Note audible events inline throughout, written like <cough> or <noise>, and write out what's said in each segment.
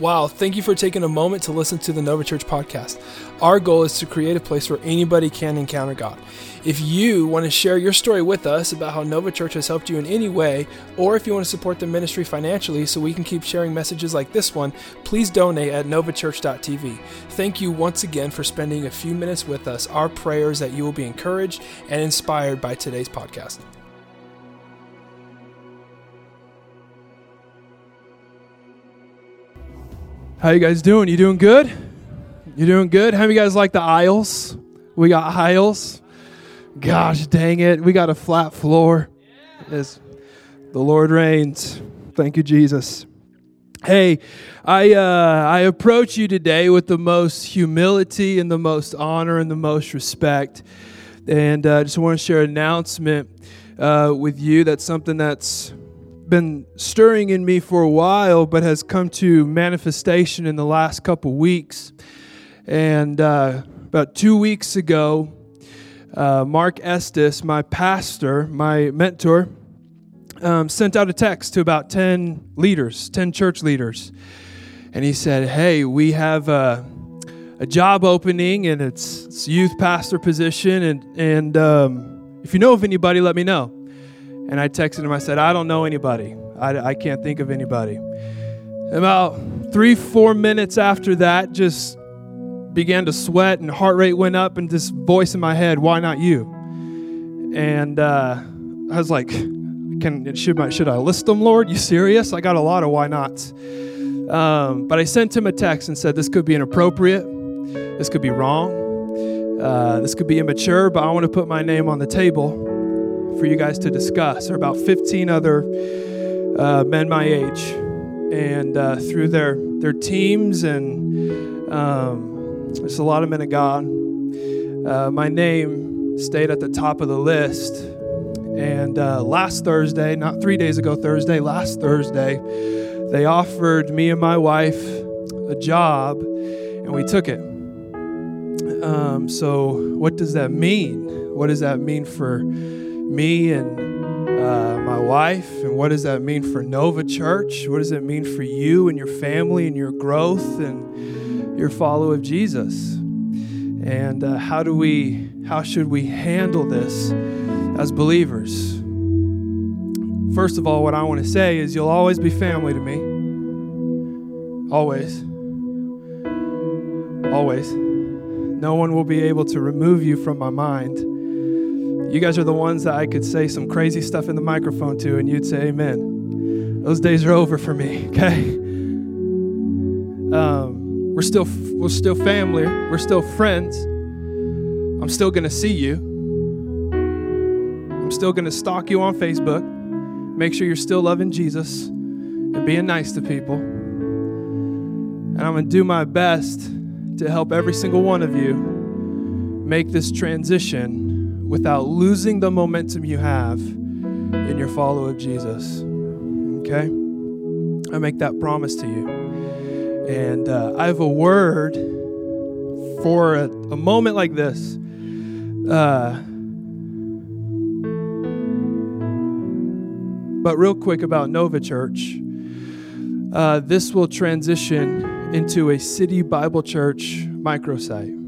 Wow, thank you for taking a moment to listen to the Nova Church podcast. Our goal is to create a place where anybody can encounter God. If you want to share your story with us about how Nova Church has helped you in any way, or if you want to support the ministry financially so we can keep sharing messages like this one, please donate at novachurch.tv. Thank you once again for spending a few minutes with us. Our prayers that you will be encouraged and inspired by today's podcast. How you guys doing? You doing good? You doing good? How you guys like the aisles? We got aisles. Gosh dang it. We got a flat floor. As the Lord reigns. Thank you, Jesus. Hey, I uh, I approach you today with the most humility and the most honor and the most respect, and I uh, just want to share an announcement uh, with you. That's something that's been stirring in me for a while, but has come to manifestation in the last couple weeks. And uh, about two weeks ago, uh, Mark Estes, my pastor, my mentor, um, sent out a text to about 10 leaders, 10 church leaders. And he said, Hey, we have a, a job opening and it's, it's youth pastor position. And, and um, if you know of anybody, let me know. And I texted him, I said, I don't know anybody. I, I can't think of anybody. About three, four minutes after that, just began to sweat and heart rate went up, and this voice in my head, why not you? And uh, I was like, can should I, should I list them, Lord? You serious? I got a lot of why nots. Um, but I sent him a text and said, this could be inappropriate. This could be wrong. Uh, this could be immature, but I want to put my name on the table for you guys to discuss. There are about 15 other uh, men my age, and uh, through their their teams and um, there's a lot of men of God. Uh, my name stayed at the top of the list, and uh, last Thursday, not three days ago, Thursday, last Thursday, they offered me and my wife a job, and we took it. Um, so, what does that mean? What does that mean for me and uh, my wife, and what does that mean for Nova Church? What does it mean for you and your family and your growth and your follow of Jesus? And uh, how do we, how should we handle this as believers? First of all, what I want to say is you'll always be family to me. Always. Always. No one will be able to remove you from my mind. You guys are the ones that I could say some crazy stuff in the microphone to, and you'd say, Amen. Those days are over for me, <laughs> okay? Um, we're still we're still family. We're still friends. I'm still gonna see you. I'm still gonna stalk you on Facebook. Make sure you're still loving Jesus and being nice to people. And I'm gonna do my best to help every single one of you make this transition without losing the momentum you have in your follow of Jesus. Okay? I make that promise to you. And uh, I have a word for a, a moment like this. Uh, but, real quick about Nova Church. Uh, this will transition into a city Bible church microsite.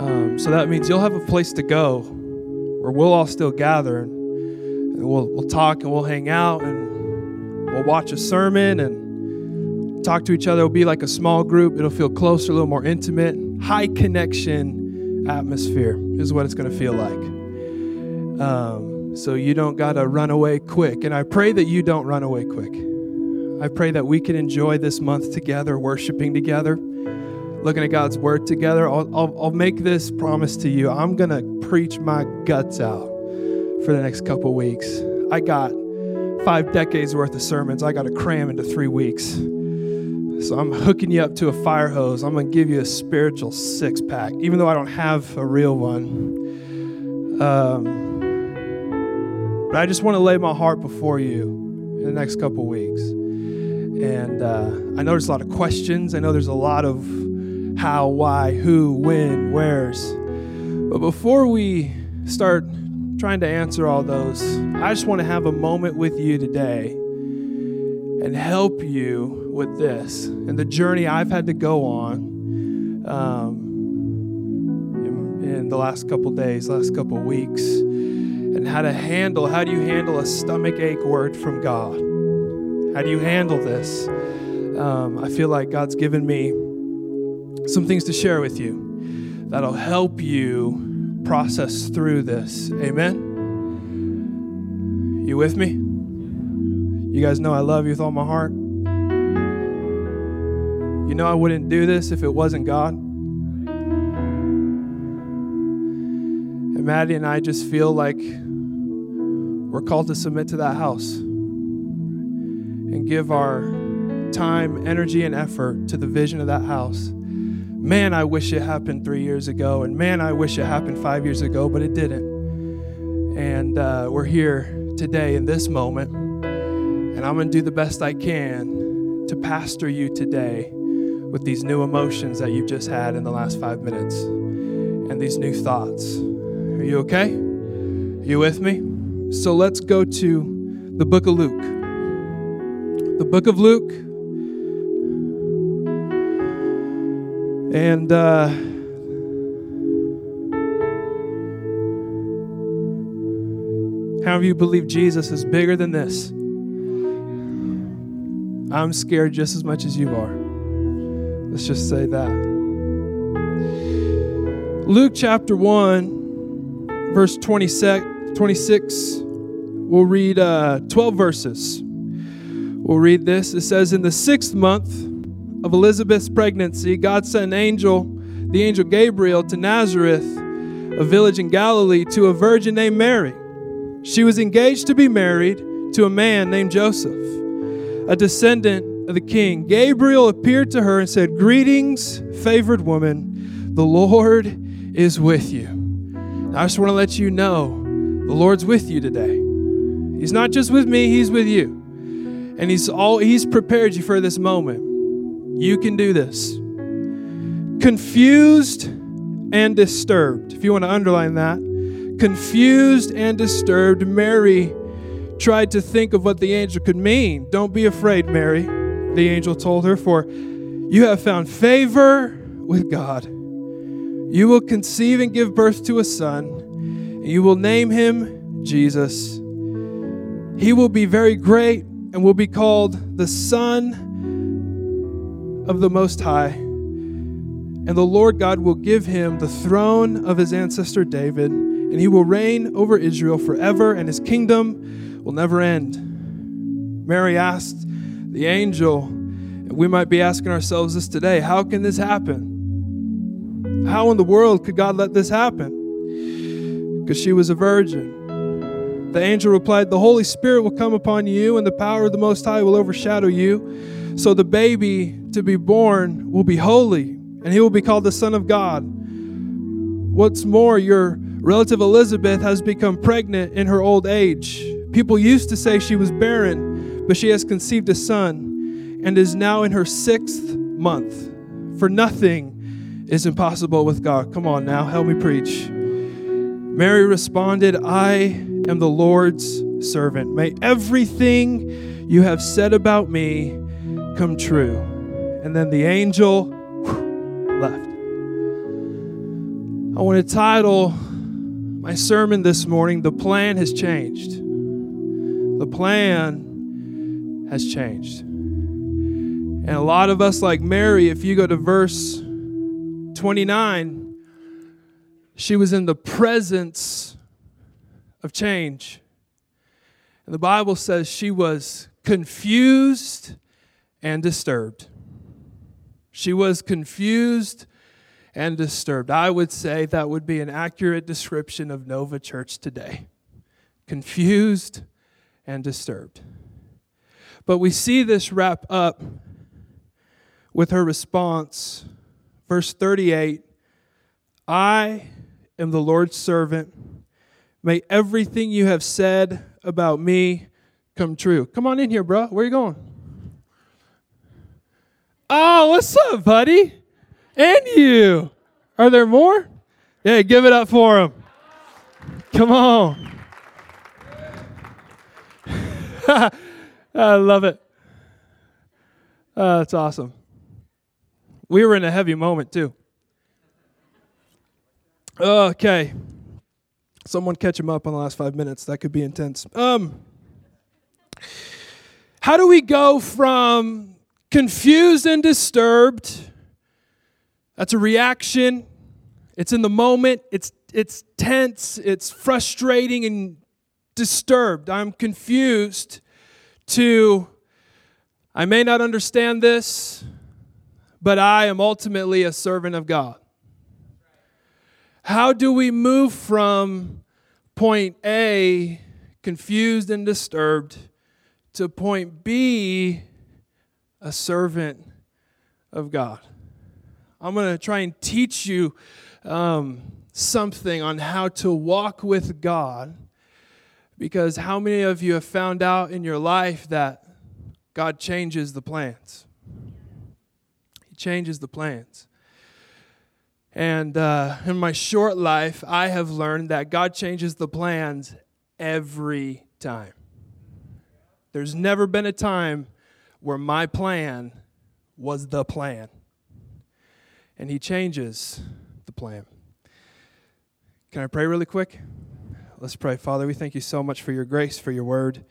Um, so that means you'll have a place to go where we'll all still gather and, we'll, we'll talk and we'll hang out and we'll watch a sermon and talk to each other. It'll be like a small group. It'll feel closer, a little more intimate, high connection atmosphere is what it's going to feel like. Um, so you don't got to run away quick. And I pray that you don't run away quick. I pray that we can enjoy this month together, worshiping together looking at God's word together, I'll, I'll, I'll make this promise to you. I'm going to preach my guts out for the next couple weeks. I got five decades worth of sermons I got to cram into three weeks. So I'm hooking you up to a fire hose. I'm going to give you a spiritual six pack, even though I don't have a real one. Um, but I just want to lay my heart before you in the next couple weeks. And uh, I know there's a lot of questions. I know there's a lot of how, why, who, when, where's. But before we start trying to answer all those, I just want to have a moment with you today and help you with this and the journey I've had to go on um, in, in the last couple days, last couple weeks, and how to handle, how do you handle a stomach ache word from God? How do you handle this? Um, I feel like God's given me some things to share with you that'll help you process through this. Amen? You with me? You guys know I love you with all my heart. You know I wouldn't do this if it wasn't God. And Maddie and I just feel like we're called to submit to that house and give our time, energy, and effort to the vision of that house. Man, I wish it happened three years ago, and man, I wish it happened five years ago, but it didn't. And uh, we're here today in this moment, and I'm going to do the best I can to pastor you today with these new emotions that you've just had in the last five minutes and these new thoughts. Are you okay? You with me? So let's go to the book of Luke. The book of Luke. And uh, how of you believe Jesus is bigger than this? I'm scared just as much as you are. Let's just say that. Luke chapter 1, verse 26, 26 we'll read uh, 12 verses. We'll read this. It says, In the sixth month of Elizabeth's pregnancy, God sent an angel, the angel Gabriel, to Nazareth, a village in Galilee, to a virgin named Mary. She was engaged to be married to a man named Joseph, a descendant of the king. Gabriel appeared to her and said, Greetings, favored woman, the Lord is with you. I just want to let you know the Lord's with you today. He's not just with me, He's with you. And He's all He's prepared you for this moment. You can do this. Confused and disturbed. If you want to underline that, confused and disturbed, Mary tried to think of what the angel could mean. Don't be afraid, Mary, the angel told her, for you have found favor with God. You will conceive and give birth to a son, and you will name him Jesus. He will be very great and will be called the Son of the Most High. And the Lord God will give him the throne of his ancestor David, and he will reign over Israel forever, and his kingdom will never end. Mary asked the angel, and we might be asking ourselves this today how can this happen? How in the world could God let this happen? Because she was a virgin. The angel replied, The Holy Spirit will come upon you, and the power of the Most High will overshadow you. So the baby to be born will be holy, and he will be called the Son of God. What's more, your relative Elizabeth has become pregnant in her old age. People used to say she was barren, but she has conceived a son and is now in her sixth month. For nothing is impossible with God. Come on now, help me preach. Mary responded, I am the Lord's servant. May everything you have said about me come true. And then the angel left. I want to title my sermon this morning, The Plan Has Changed. The plan has changed. And a lot of us, like Mary, if you go to verse 29, she was in the presence of change. And the Bible says she was confused and disturbed. She was confused and disturbed. I would say that would be an accurate description of Nova Church today. Confused and disturbed. But we see this wrap up with her response. Verse 38 I am the Lord's servant. May everything you have said about me come true. Come on in here, bro. Where you going? Oh, what's up, buddy? And you. Are there more? Yeah, give it up for him. Come on. <laughs> I love it. Uh, that's awesome. We were in a heavy moment too. Okay. Someone catch him up on the last five minutes. That could be intense. Um, how do we go from confused and disturbed? That's a reaction. It's in the moment. It's it's tense. It's frustrating and disturbed. I'm confused. To I may not understand this, but I am ultimately a servant of God. How do we move from point A, confused and disturbed, to point B, a servant of God? I'm going to try and teach you um, something on how to walk with God because how many of you have found out in your life that God changes the plans? He changes the plans. And uh, in my short life, I have learned that God changes the plans every time. There's never been a time where my plan was the plan. And He changes the plan. Can I pray really quick? Let's pray. Father, we thank you so much for your grace, for your word.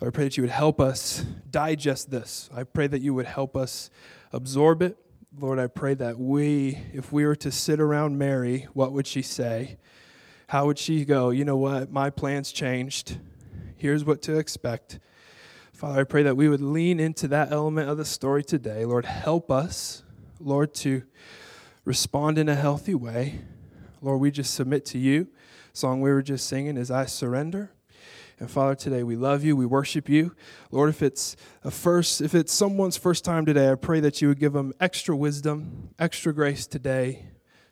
Lord, I pray that you would help us digest this. I pray that you would help us absorb it Lord, I pray that we, if we were to sit around Mary, what would she say? How would she go? You know what? My plans changed. Here's what to expect. Father, I pray that we would lean into that element of the story today. Lord, help us, Lord, to respond in a healthy way. Lord, we just submit to you. Song we were just singing is I Surrender. And Father, today we love you, we worship you. Lord, if it's a first, if it's someone's first time today, I pray that you would give them extra wisdom, extra grace today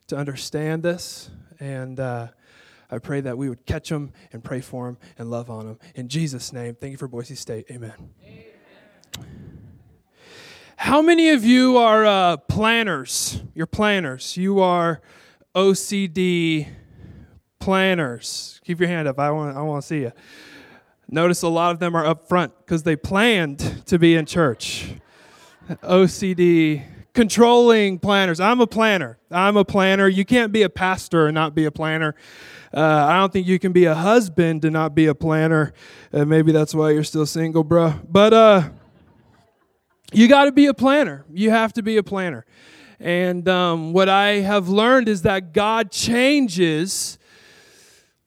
to understand this. And uh, I pray that we would catch them and pray for them and love on them. In Jesus' name, thank you for Boise State. Amen. Amen. How many of you are uh, planners? You're planners. You are OCD planners. Keep your hand up. I want, I want to see you. Notice a lot of them are up front because they planned to be in church. OCD, controlling planners. I'm a planner. I'm a planner. You can't be a pastor and not be a planner. Uh, I don't think you can be a husband and not be a planner. Uh, maybe that's why you're still single, bro. But uh, you got to be a planner. You have to be a planner. And um, what I have learned is that God changes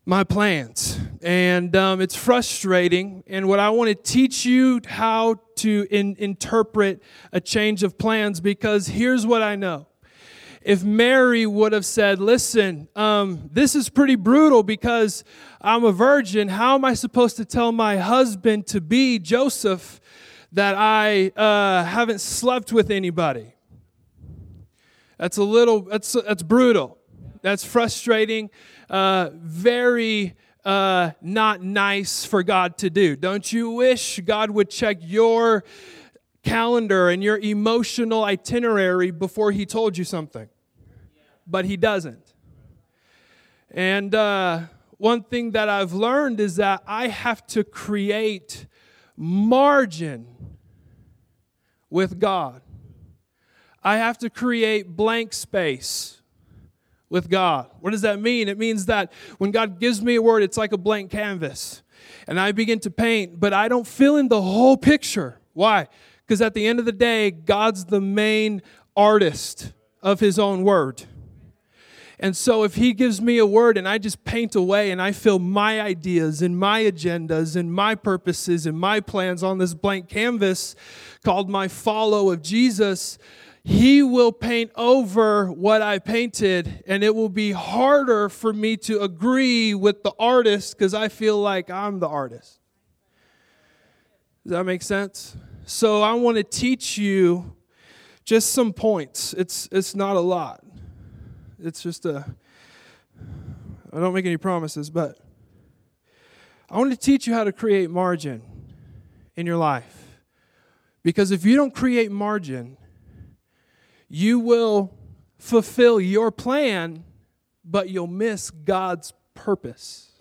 my plans. And um, it's frustrating. And what I want to teach you how to in, interpret a change of plans because here's what I know. If Mary would have said, Listen, um, this is pretty brutal because I'm a virgin, how am I supposed to tell my husband to be Joseph that I uh, haven't slept with anybody? That's a little, that's, that's brutal. That's frustrating uh, very uh, not nice for God to do. Don't you wish God would check your calendar and your emotional itinerary before He told you something? But He doesn't. And uh, one thing that I've learned is that I have to create margin with God. I have to create blank space with God. What does that mean? It means that when God gives me a word, it's like a blank canvas. And I begin to paint, but I don't fill in the whole picture. Why? Because at the end of the day, God's the main artist of his own word. And so if he gives me a word and I just paint away and I fill my ideas and my agendas and my purposes and my plans on this blank canvas called my follow of Jesus, he will paint over what I painted, and it will be harder for me to agree with the artist because I feel like I'm the artist. Does that make sense? So I want to teach you just some points. It's it's not a lot. It's just a I don't make any promises, but I want to teach you how to create margin in your life. Because if you don't create margin, you will fulfill your plan, but you'll miss God's purpose.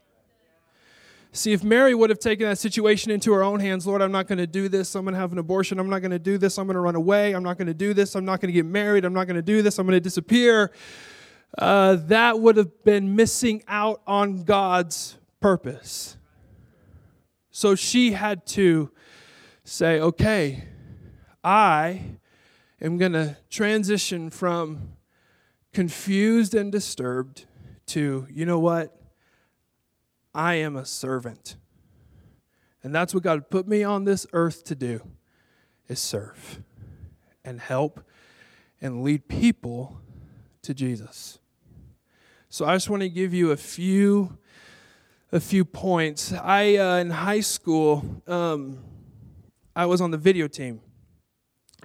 See, if Mary would have taken that situation into her own hands, Lord, I'm not going to do this. I'm going to have an abortion. I'm not going to do this. I'm going to run away. I'm not going to do this. I'm not going to get married. I'm not going to do this. I'm going to disappear. Uh, that would have been missing out on God's purpose. So she had to say, okay, I am going to transition from confused and disturbed to, you know what? I am a servant. And that's what God put me on this earth to do is serve and help and lead people to Jesus. So I just want to give you a few a few points. I uh, in high school um, I was on the video team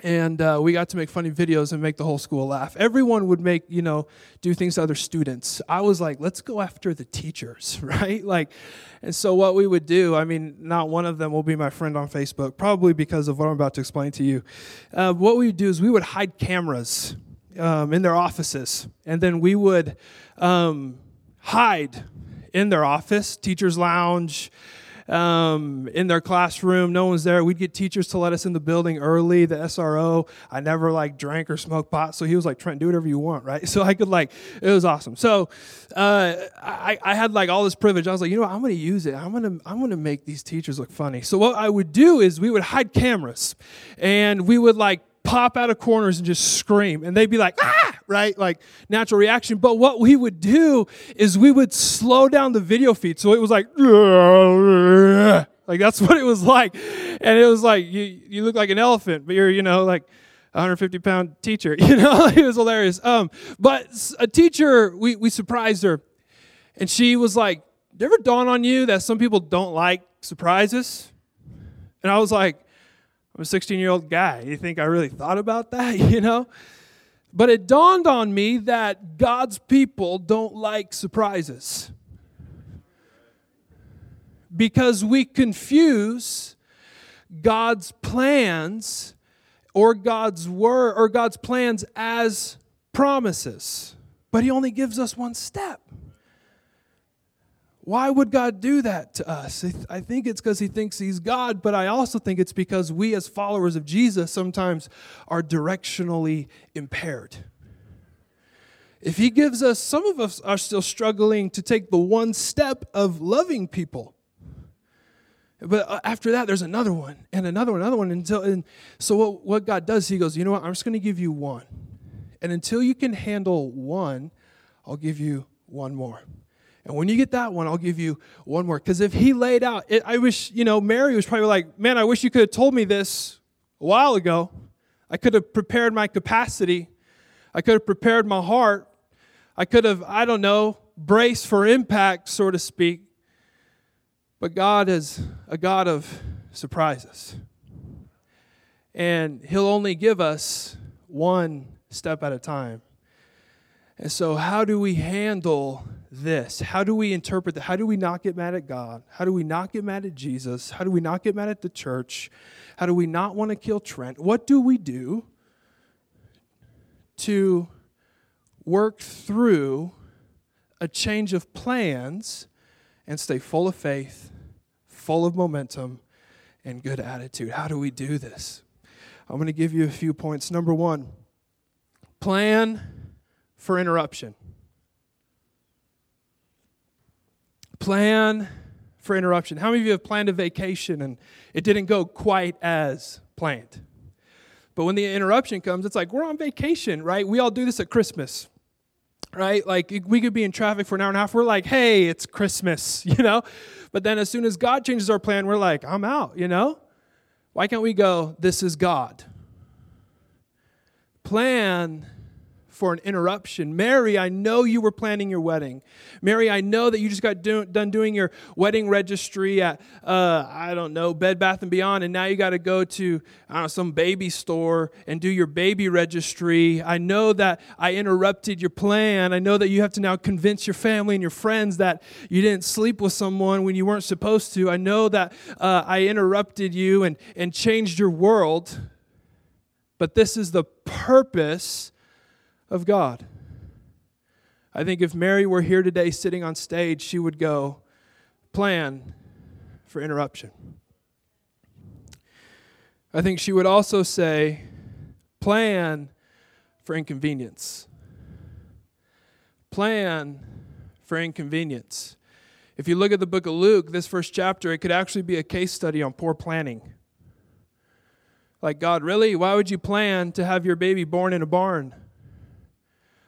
and uh, we got to make funny videos and make the whole school laugh. Everyone would make, you know, do things to other students. I was like, let's go after the teachers, <laughs> right? Like, and so what we would do, I mean, not one of them will be my friend on Facebook, probably because of what I'm about to explain to you. Uh, what we would do is we would hide cameras um, in their offices, and then we would um, hide in their office, teacher's lounge um, in their classroom. No one's there. We'd get teachers to let us in the building early. The SRO, I never like drank or smoked pot, so he was like, Trent, do whatever you want, right? <laughs> So I could like, it was awesome. So uh, I, I had like all this privilege. I was like, you know, what? I'm to use it. I'm to I'm to make these teachers look funny. So what I would do is we would hide cameras, and we would like pop out of corners and just scream. And they'd be like, ah, right? Like natural reaction. But what we would do is we would slow down the video feed. So it was like, <laughs> like that's <laughs> what it was like. And it was like, you, you look like an elephant, but you're, you know, like, 150 pound teacher, <laughs> you know, it was hilarious. Um, but a teacher, we, we surprised her, and she was like, "Did ever dawn on you that some people don't like surprises?" And I was like, I'm a 16 year old guy. You think I really thought about that, <laughs> you know? But it dawned on me that God's people don't like surprises. Because we confuse God's plans or God's word or God's plans as promises. But he only gives us one step. Why would God do that to us? I think it's because He thinks He's God, but I also think it's because we, as followers of Jesus, sometimes are directionally impaired. If He gives us, some of us are still struggling to take the one step of loving people. But uh, after that, there's another one and another one, another one. Until, and so, what, what God does, He goes, You know what? I'm just going to give you one. And until you can handle one, I'll give you one more. And when you get that one, I'll give you one more. Because if he laid out, it, I wish, you know, Mary was probably like, man, I wish you could have told me this a while ago. I could have prepared my capacity. I could have prepared my heart. I could have, I don't know, braced for impact, so to speak. But God is a God of surprises. And He'll only give us one step at a time. And so, how do we handle this? How do we interpret that? How do we not get mad at God? How do we not get mad at Jesus? How do we not get mad at the church? How do we not want to kill Trent? What do we do to work through a change of plans and stay full of faith, full of momentum, and good attitude? How do we do this? I'm going to give you a few points. Number one, plan for interruption. Plan for interruption. How many of you have planned a vacation and it didn't go quite as planned? But when the interruption comes, it's like we're on vacation, right? We all do this at Christmas, right? Like we could be in traffic for an hour and a half. We're like, hey, it's Christmas, <laughs> you know? But then as soon as God changes our plan, we're like, I'm out, you know? Why can't we go, this is God? Plan for an interruption. Mary, I know you were planning your wedding. Mary, I know that you just got do- done doing your wedding registry at, uh, I don't know, Bed Bath and Beyond, and now you got to go to, I don't know, some baby store and do your baby registry. I know that I interrupted your plan. I know that you have to now convince your family and your friends that you didn't sleep with someone when you weren't supposed to. I know that uh, I interrupted you and, and changed your world. But this is the purpose of God. I think if Mary were here today sitting on stage, she would go, Plan for interruption. I think she would also say, plan for inconvenience. Plan for inconvenience. If you look at the book of Luke, this first chapter, it could actually be a case study on poor planning. Like, God, really? Why would you plan to have your baby born in a barn?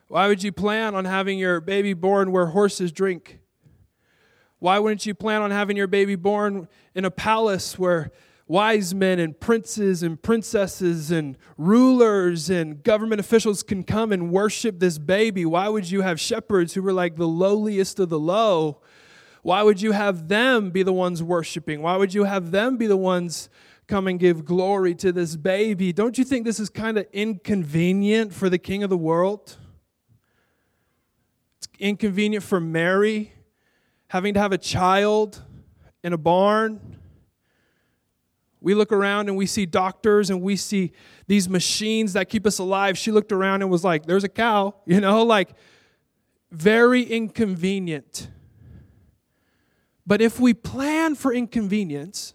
Why would you plan on having your baby born where horses drink? Why wouldn't you plan on having your baby born in a palace where wise men and princes and princesses and rulers and government officials can come and worship this baby? Why would you have shepherds who were like the lowliest of the low? Why would you have them be the ones worshiping? Why would you have them be the ones come and give glory to this baby? Don't you think this is kind of inconvenient for the king of the world? Inconvenient for Mary having to have a child in a barn. We look around and we see doctors and we see these machines that keep us alive. She looked around and was like, There's a cow, <laughs> you know, like very inconvenient. But if we plan for inconvenience,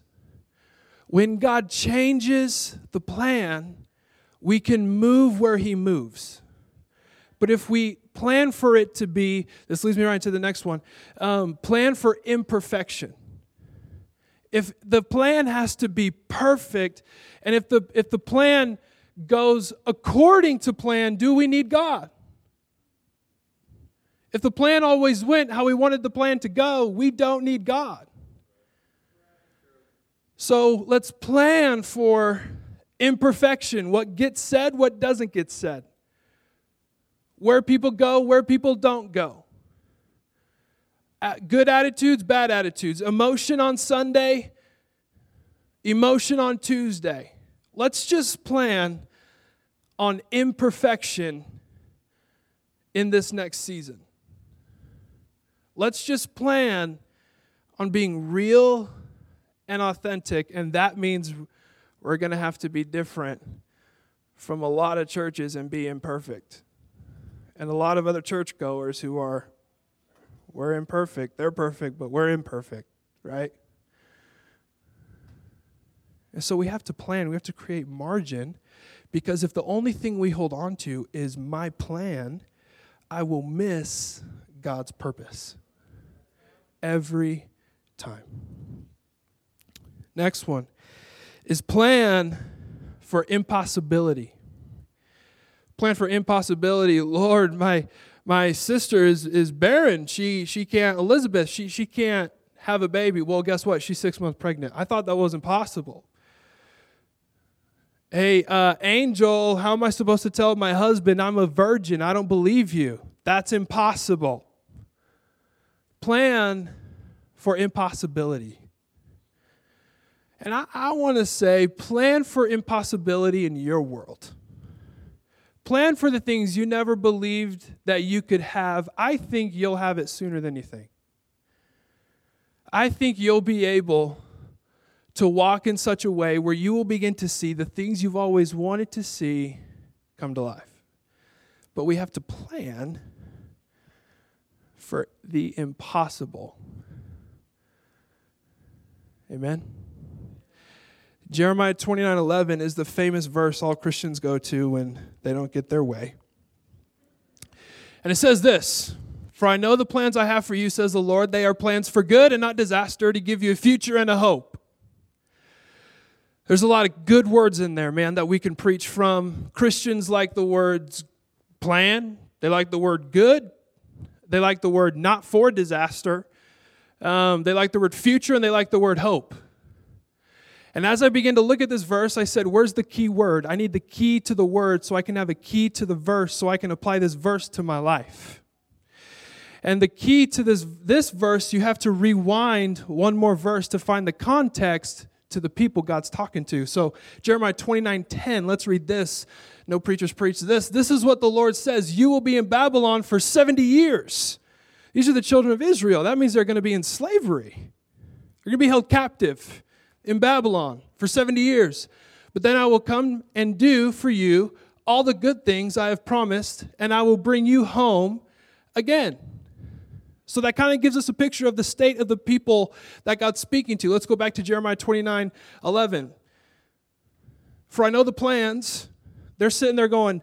when God changes the plan, we can move where He moves. But if we plan for it to be, this leads me right to the next one um, plan for imperfection. If the plan has to be perfect, and if the, if the plan goes according to plan, do we need God? If the plan always went how we wanted the plan to go, we don't need God. So let's plan for imperfection what gets said, what doesn't get said where people go, where people don't go. Good attitudes, bad attitudes. Emotion on Sunday, emotion on Tuesday. Let's just plan on imperfection in this next season. Let's just plan on being real and authentic, and that means we're going to have to be different from a lot of churches and be imperfect and a lot of other churchgoers who are, we're imperfect. They're perfect, but we're imperfect, right? And so we have to plan, we have to create margin because if the only thing we hold on to is my plan, I will miss God's purpose every time. Next one is plan for impossibility plan for impossibility. Lord, my my sister is, is barren. She she can't Elizabeth, she she can't have a baby. Well, guess what? She's six months pregnant. I thought that was impossible. Hey, uh, angel, how am I supposed to tell my husband I'm a virgin? I don't believe you. That's impossible. Plan for impossibility. And I, I want to say, plan for impossibility in your world. Plan for the things you never believed that you could have. I think you'll have it sooner than you think. I think you'll be able to walk in such a way where you will begin to see the things you've always wanted to see come to life. But we have to plan for the impossible. Amen. Jeremiah 29 11 is the famous verse all Christians go to when they don't get their way. And it says this For I know the plans I have for you, says the Lord. They are plans for good and not disaster, to give you a future and a hope. There's a lot of good words in there, man, that we can preach from. Christians like the words plan, they like the word good, they like the word not for disaster, um, they like the word future, and they like the word hope. And as I began to look at this verse, I said, Where's the key word? I need the key to the word so I can have a key to the verse so I can apply this verse to my life. And the key to this, this verse, you have to rewind one more verse to find the context to the people God's talking to. So, Jeremiah 29 10, let's read this. No preachers preach this. This is what the Lord says You will be in Babylon for 70 years. These are the children of Israel. That means they're going to be in slavery, they're going to be held captive in Babylon for 70 years. But then I will come and do for you all the good things I have promised, and I will bring you home again. So that kind of gives us a picture of the state of the people that God's speaking to. Let's go back to Jeremiah 29 11. For I know the plans. They're sitting there going,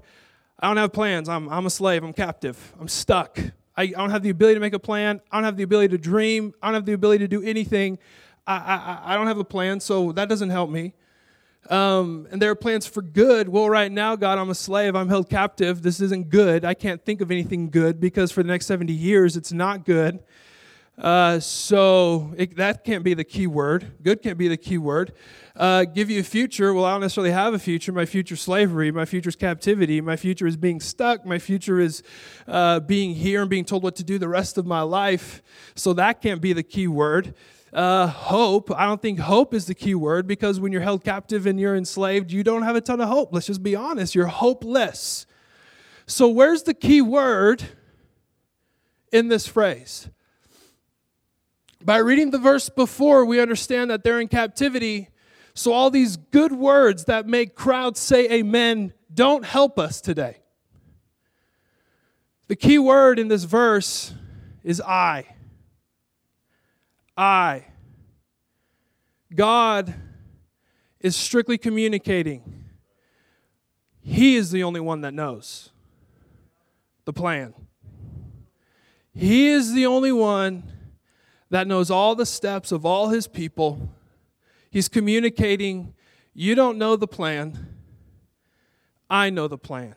I don't have plans. I'm, I'm a slave. I'm captive. I'm stuck. I, I don't have the ability to make a plan. I don't have the ability to dream. I don't have the ability to do anything. I, I, I don't have a plan, so that doesn't help me. Um, and there are plans for good. Well, right now, God, I'm a slave. I'm held captive. This isn't good. I can't think of anything good because for the next 70 years, it's not good. Uh, so it, that can't be the key word. Good can't be the key word. Uh, give you a future. Well, I don't necessarily have a future. My future is slavery. My future is captivity. My future is being stuck. My future is uh, being here and being told what to do the rest of my life. So that can't be the key word. Uh, hope. I don't think hope is the key word because when you're held captive and you're enslaved, you don't have a ton of hope. Let's just be honest. You're hopeless. So, where's the key word in this phrase? By reading the verse before, we understand that they're in captivity. So, all these good words that make crowds say amen don't help us today. The key word in this verse is I. I. God is strictly communicating. He is the only one that knows the plan. He is the only one that knows all the steps of all his people. He's communicating, You don't know the plan. I know the plan.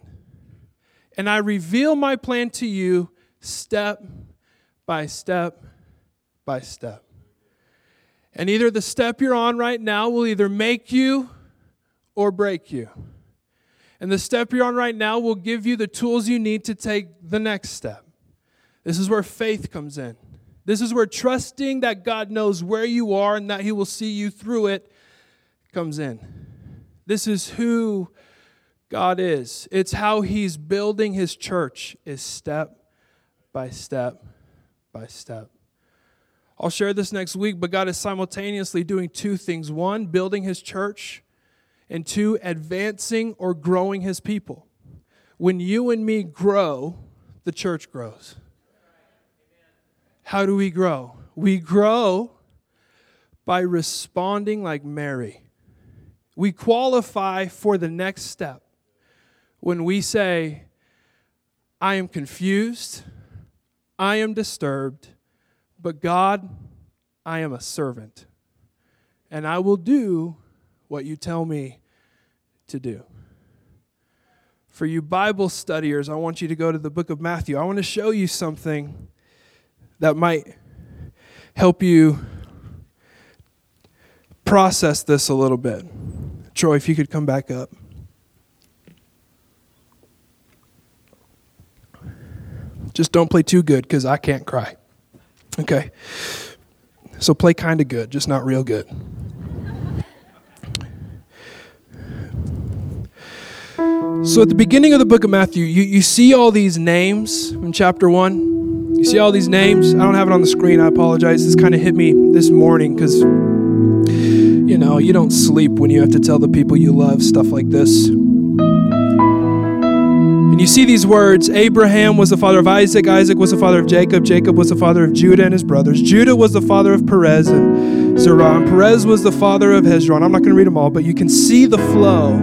And I reveal my plan to you step by step by step. And either the step you're on right now will either make you or break you. And the step you're on right now will give you the tools you need to take the next step. This is where faith comes in. This is where trusting that God knows where you are and that He will see you through it comes in. This is who God is. It's how He's building His church is step by step by step. I'll share this next week, but God is simultaneously doing two things one, building his church, and two, advancing or growing his people. When you and me grow, the church grows. How do we grow? We grow by responding like Mary. We qualify for the next step when we say, I am confused, I am disturbed, but God, I am a servant, and I will do what you tell me to do. For you Bible studiers, I want you to go to the book of Matthew. I want to show you something that might help you process this a little bit. Troy, if you could come back up. Just don't play too good because I can't cry. Okay. So play kind of good, just not real good. So at the beginning of the book of Matthew, you, you see all these names in chapter 1. You see all these names. I don't have it on the screen. I apologize. This kind of hit me this morning because, you know, you don't sleep when you have to tell the people you love stuff like this. You see these words Abraham was the father of Isaac, Isaac was the father of Jacob, Jacob was the father of Judah and his brothers, Judah was the father of Perez and Zerah, and Perez was the father of Hezron. I'm not going to read them all, but you can see the flow.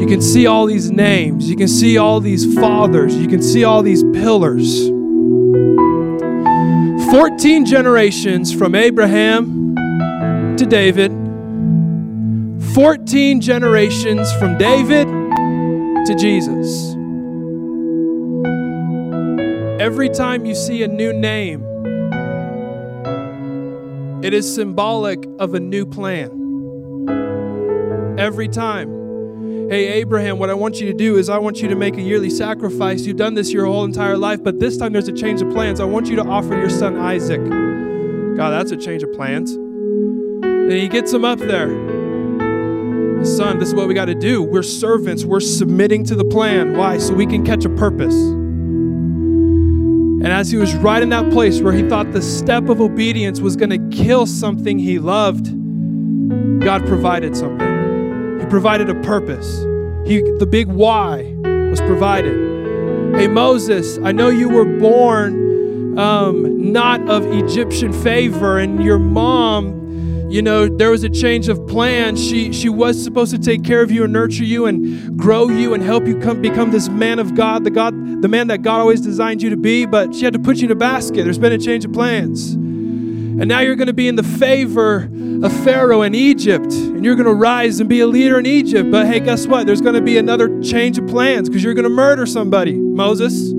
You can see all these names, you can see all these fathers, you can see all these pillars. 14 generations from Abraham to David, 14 generations from David to Jesus. Every time you see a new name, it is symbolic of a new plan. Every time. Hey, Abraham, what I want you to do is I want you to make a yearly sacrifice. You've done this your whole entire life, but this time there's a change of plans. I want you to offer your son Isaac. God, that's a change of plans. Then he gets him up there. Son, this is what we got to do. We're servants. We're submitting to the plan. Why? So we can catch a purpose. And as he was right in that place where he thought the step of obedience was going to kill something he loved, God provided something. He provided a purpose. He, the big why was provided. Hey, Moses, I know you were born um, not of Egyptian favor. And your mom, you know, there was a change of plan. She she was supposed to take care of you and nurture you and grow you and help you come become this man of God, the God, the man that God always designed you to be. But she had to put you in a basket. There's been a change of plans. And now you're going to be in the favor of Pharaoh in Egypt, and you're going to rise and be a leader in Egypt. But hey, guess what? There's going to be another change of plans because you're going to murder somebody, Moses.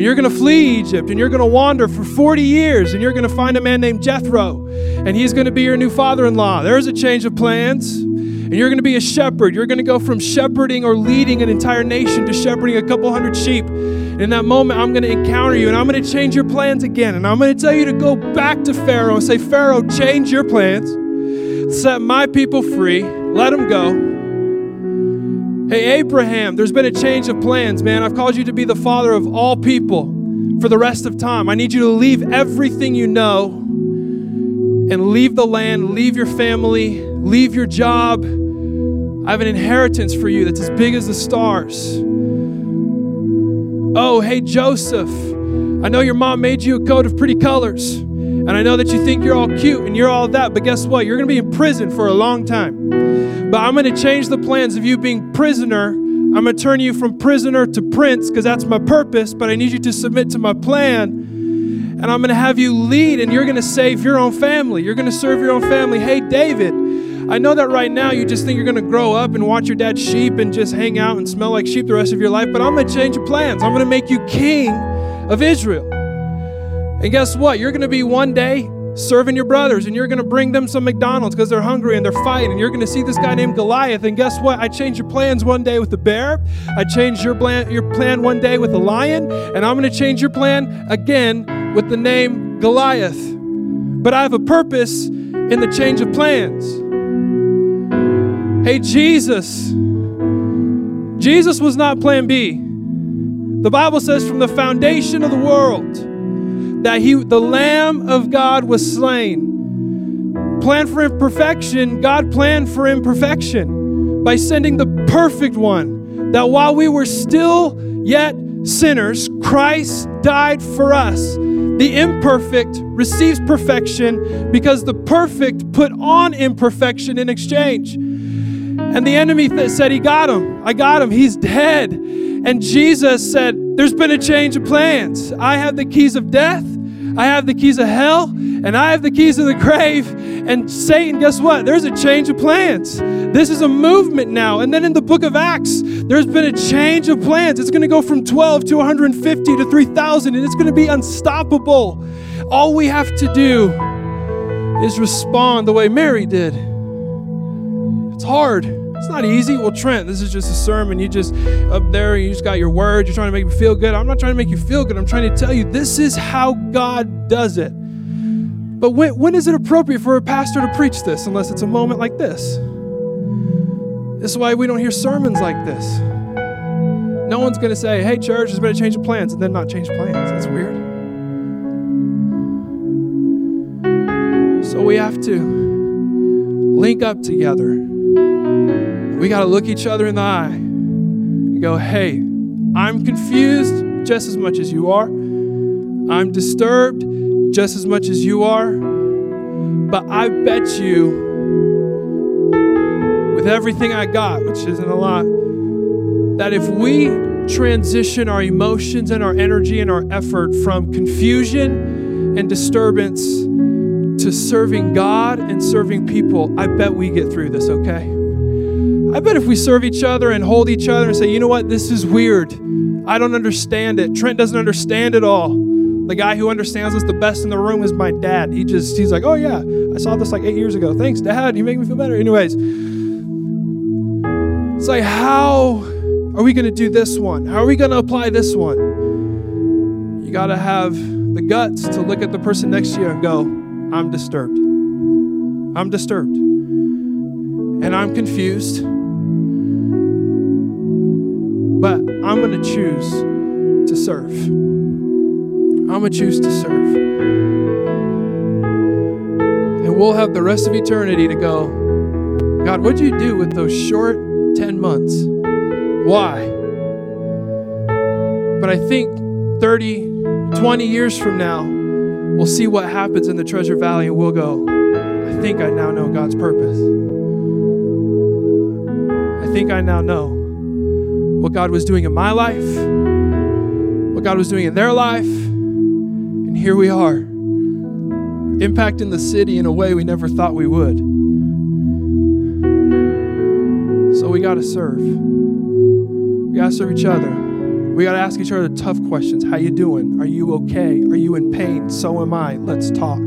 And you're going to flee Egypt, and you're going to wander for 40 years, and you're going to find a man named Jethro, and he's going to be your new father in law. There's a change of plans. And you're going to be a shepherd. You're going to go from shepherding or leading an entire nation to shepherding a couple hundred sheep. And in that moment, I'm going to encounter you and I'm going to change your plans again. And I'm going to tell you to go back to Pharaoh and say, Pharaoh, change your plans. Set my people free. Let them go. Hey, Abraham, there's been a change of plans, man. I've called you to be the father of all people for the rest of time. I need you to leave everything you know and leave the land, leave your family, leave your job. I have an inheritance for you that's as big as the stars. Oh, hey, Joseph, I know your mom made you a coat of pretty colors. And I know that you think you're all cute and you're all that, but guess what? You're going to be in prison for a long time. But I'm going to change the plans of you being prisoner. I'm going to turn you from prisoner to prince because that's my purpose, but I need you to submit to my plan. And I'm going to have you lead and you're going to save your own family. You're going to serve your own family. Hey, David, I know that right now you just think you're going to grow up and watch your dad's sheep and just hang out and smell like sheep the rest of your life, but I'm going to change your plans. I'm going to make you king of Israel. And guess what? You're going to be one day serving your brothers and you're going to bring them some McDonald's because they're hungry and they're fighting. And you're going to see this guy named Goliath. And guess what? I changed your plans one day with the bear. I changed your plan, your plan one day with the lion. And I'm going to change your plan again with the name Goliath. But I have a purpose in the change of plans. Hey, Jesus. Jesus was not plan B. The Bible says from the foundation of the world, that he the lamb of God was slain. Plan for imperfection, God planned for imperfection by sending the perfect one that while we were still yet sinners, Christ died for us. The imperfect receives perfection because the perfect put on imperfection in exchange. And the enemy th- said, He got him. I got him. He's dead. And Jesus said, There's been a change of plans. I have the keys of death, I have the keys of hell, and I have the keys of the grave. And Satan, guess what? There's a change of plans. This is a movement now. And then in the book of Acts, there's been a change of plans. It's going to go from 12 to 150 to 3,000, and it's going to be unstoppable. All we have to do is respond the way Mary did. It's hard. It's not easy. Well, Trent, this is just a sermon. You just up there, you just got your words. You're trying to make me feel good. I'm not trying to make you feel good. I'm trying to tell you this is how God does it. But when, when is it appropriate for a pastor to preach this unless it's a moment like this? This is why we don't hear sermons like this. No one's going to say, hey, church, there's been a change of plans, and then not change plans. That's weird. So we have to link up together we got to look each other in the eye and go, hey, I'm confused just as much as you are. I'm disturbed just as much as you are. But I bet you, with everything I got, which isn't a lot, that if we transition our emotions and our energy and our effort from confusion and disturbance to serving God and serving people, I bet we get through this okay. I bet if we serve each other and hold each other and say, you know what, this is weird. I don't understand it. Trent doesn't understand it all. The guy who understands us the best in the room is my dad. He just, he's like, oh yeah, I saw this like eight years ago. Thanks, dad. You make me feel better. Anyways, it's like, how are we going to do this one? How are we going to apply this one? You got to have the guts to look at the person next to you and go, I'm disturbed. I'm disturbed. And I'm confused. I'm going to choose to serve. I'm going to choose to serve. And we'll have the rest of eternity to go, God, what'd you do with those short 10 months? Why? But I think 30, 20 years from now, we'll see what happens in the Treasure Valley and we'll go, I think I now know God's purpose. I think I now know what God was doing in my life, what God was doing in their life, and here we are, impacting the city in a way we never thought we would. So we got to serve. We got to serve each other. We got to ask each other tough questions. How you doing? Are you okay? Are you in pain? So am I. Let's talk.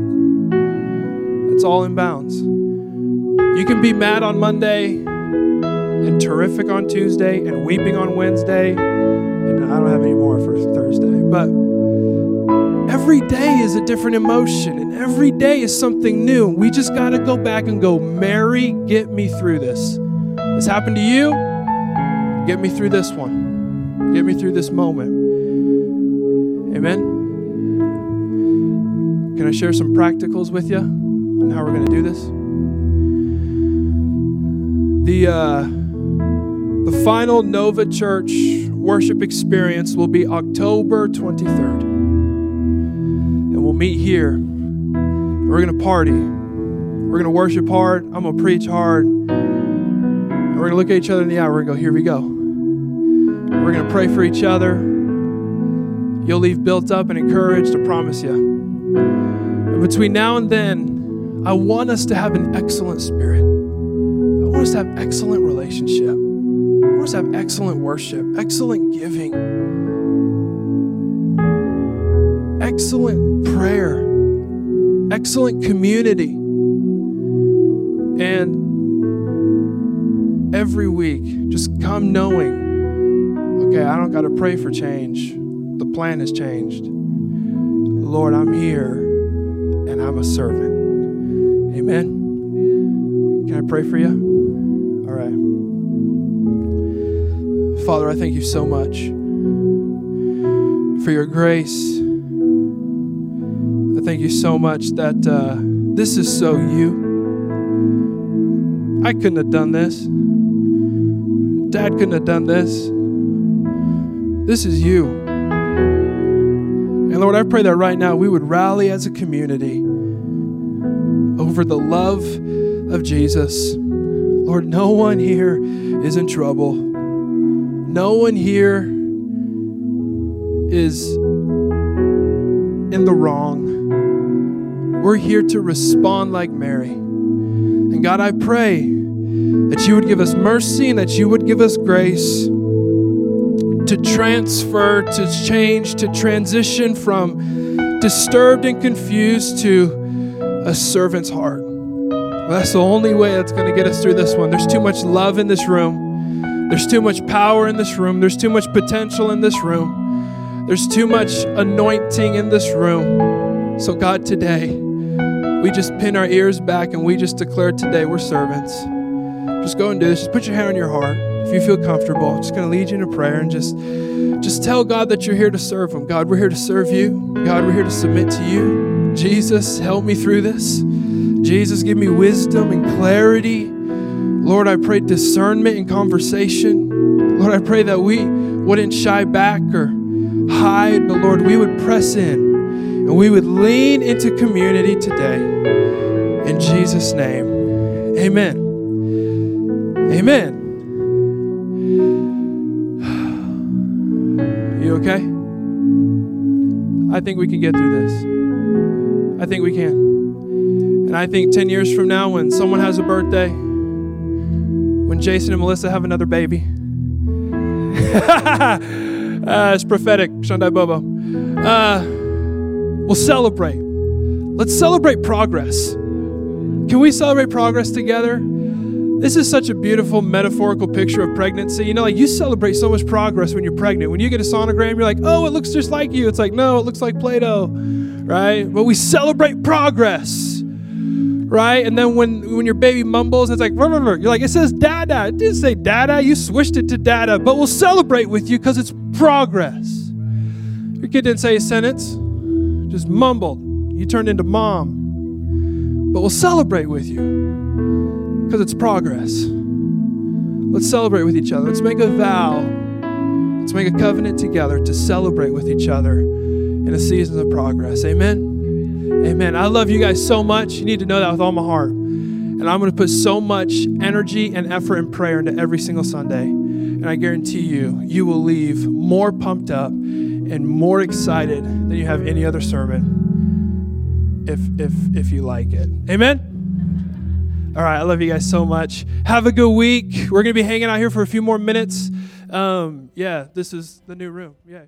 That's all in bounds. You can be mad on Monday and terrific on Tuesday and weeping on Wednesday. And I don't have any more for Thursday. But every day is a different emotion and every day is something new. We just got to go back and go, Mary, get me through this. This happened to you. Get me through this one. Get me through this moment. Amen. Can I share some practicals with you on how we're going to do this? The uh, the final Nova Church worship experience will be October 23rd. And we'll meet here. We're going to party. We're going to worship hard. I'm going to preach hard. And we're going to look at each other in the eye. We're going to go, here we go. We're going to pray for each other. You'll leave built up and encouraged, I promise you. And between now and then, I want us to have an excellent spirit. I want us to have excellent relationship us have excellent worship, excellent giving, excellent prayer, excellent community. And every week, just come knowing, okay, I don't got to pray for change. The plan has changed. Lord, I'm here and I'm a servant. Amen. Can I pray for you? Father, I thank you so much for your grace. I thank you so much that uh, this is so you. I couldn't have done this. Dad couldn't have done this. This is you. And Lord, I pray that right now we would rally as a community over the love of Jesus. Lord, no one here is in trouble. No one here is in the wrong. We're here to respond like Mary. And God, I pray that you would give us mercy and that you would give us grace to transfer, to change, to transition from disturbed and confused to a servant's heart. That's the only way that's going to get us through this one. There's too much love in this room. There's too much power in this room. There's too much potential in this room. There's too much anointing in this room. So, God, today, we just pin our ears back and we just declare today we're servants. Just go and do this. Just put your hand on your heart. If you feel comfortable, I'm just going to lead you in a prayer and just, just tell God that you're here to serve Him. God, we're here to serve you. God, we're here to submit to you. Jesus, help me through this. Jesus, give me wisdom and clarity. Lord, I pray discernment in conversation. Lord, I pray that we wouldn't shy back or hide, but Lord, we would press in and we would lean into community today. In Jesus' name, amen. Amen. You okay? I think we can get through this. I think we can. And I think 10 years from now, when someone has a birthday, when Jason and Melissa have another baby. <laughs> uh, it's prophetic, Shandai Bobo. Uh, we'll celebrate. Let's celebrate progress. Can we celebrate progress together? This is such a beautiful metaphorical picture of pregnancy. You know, like you celebrate so much progress when you're pregnant. When you get a sonogram, you're like, oh, it looks just like you. It's like, no, it looks like Play Doh, right? But we celebrate progress right? And then when when your baby mumbles, it's like, you're like, it says dada. It didn't say dada. You switched it to dada, but we'll celebrate with you because it's progress. Your kid didn't say a sentence, just mumbled. You turned into mom. But we'll celebrate with you because it's progress. Let's celebrate with each other. Let's make a vow. Let's make a covenant together to celebrate with each other in a season of progress. Amen. Amen. I love you guys so much. You need to know that with all my heart. And I'm going to put so much energy and effort and prayer into every single Sunday. And I guarantee you, you will leave more pumped up and more excited than you have any other sermon if if if you like it. Amen. All right, I love you guys so much. Have a good week. We're going to be hanging out here for a few more minutes. Um, yeah, this is the new room. Yeah.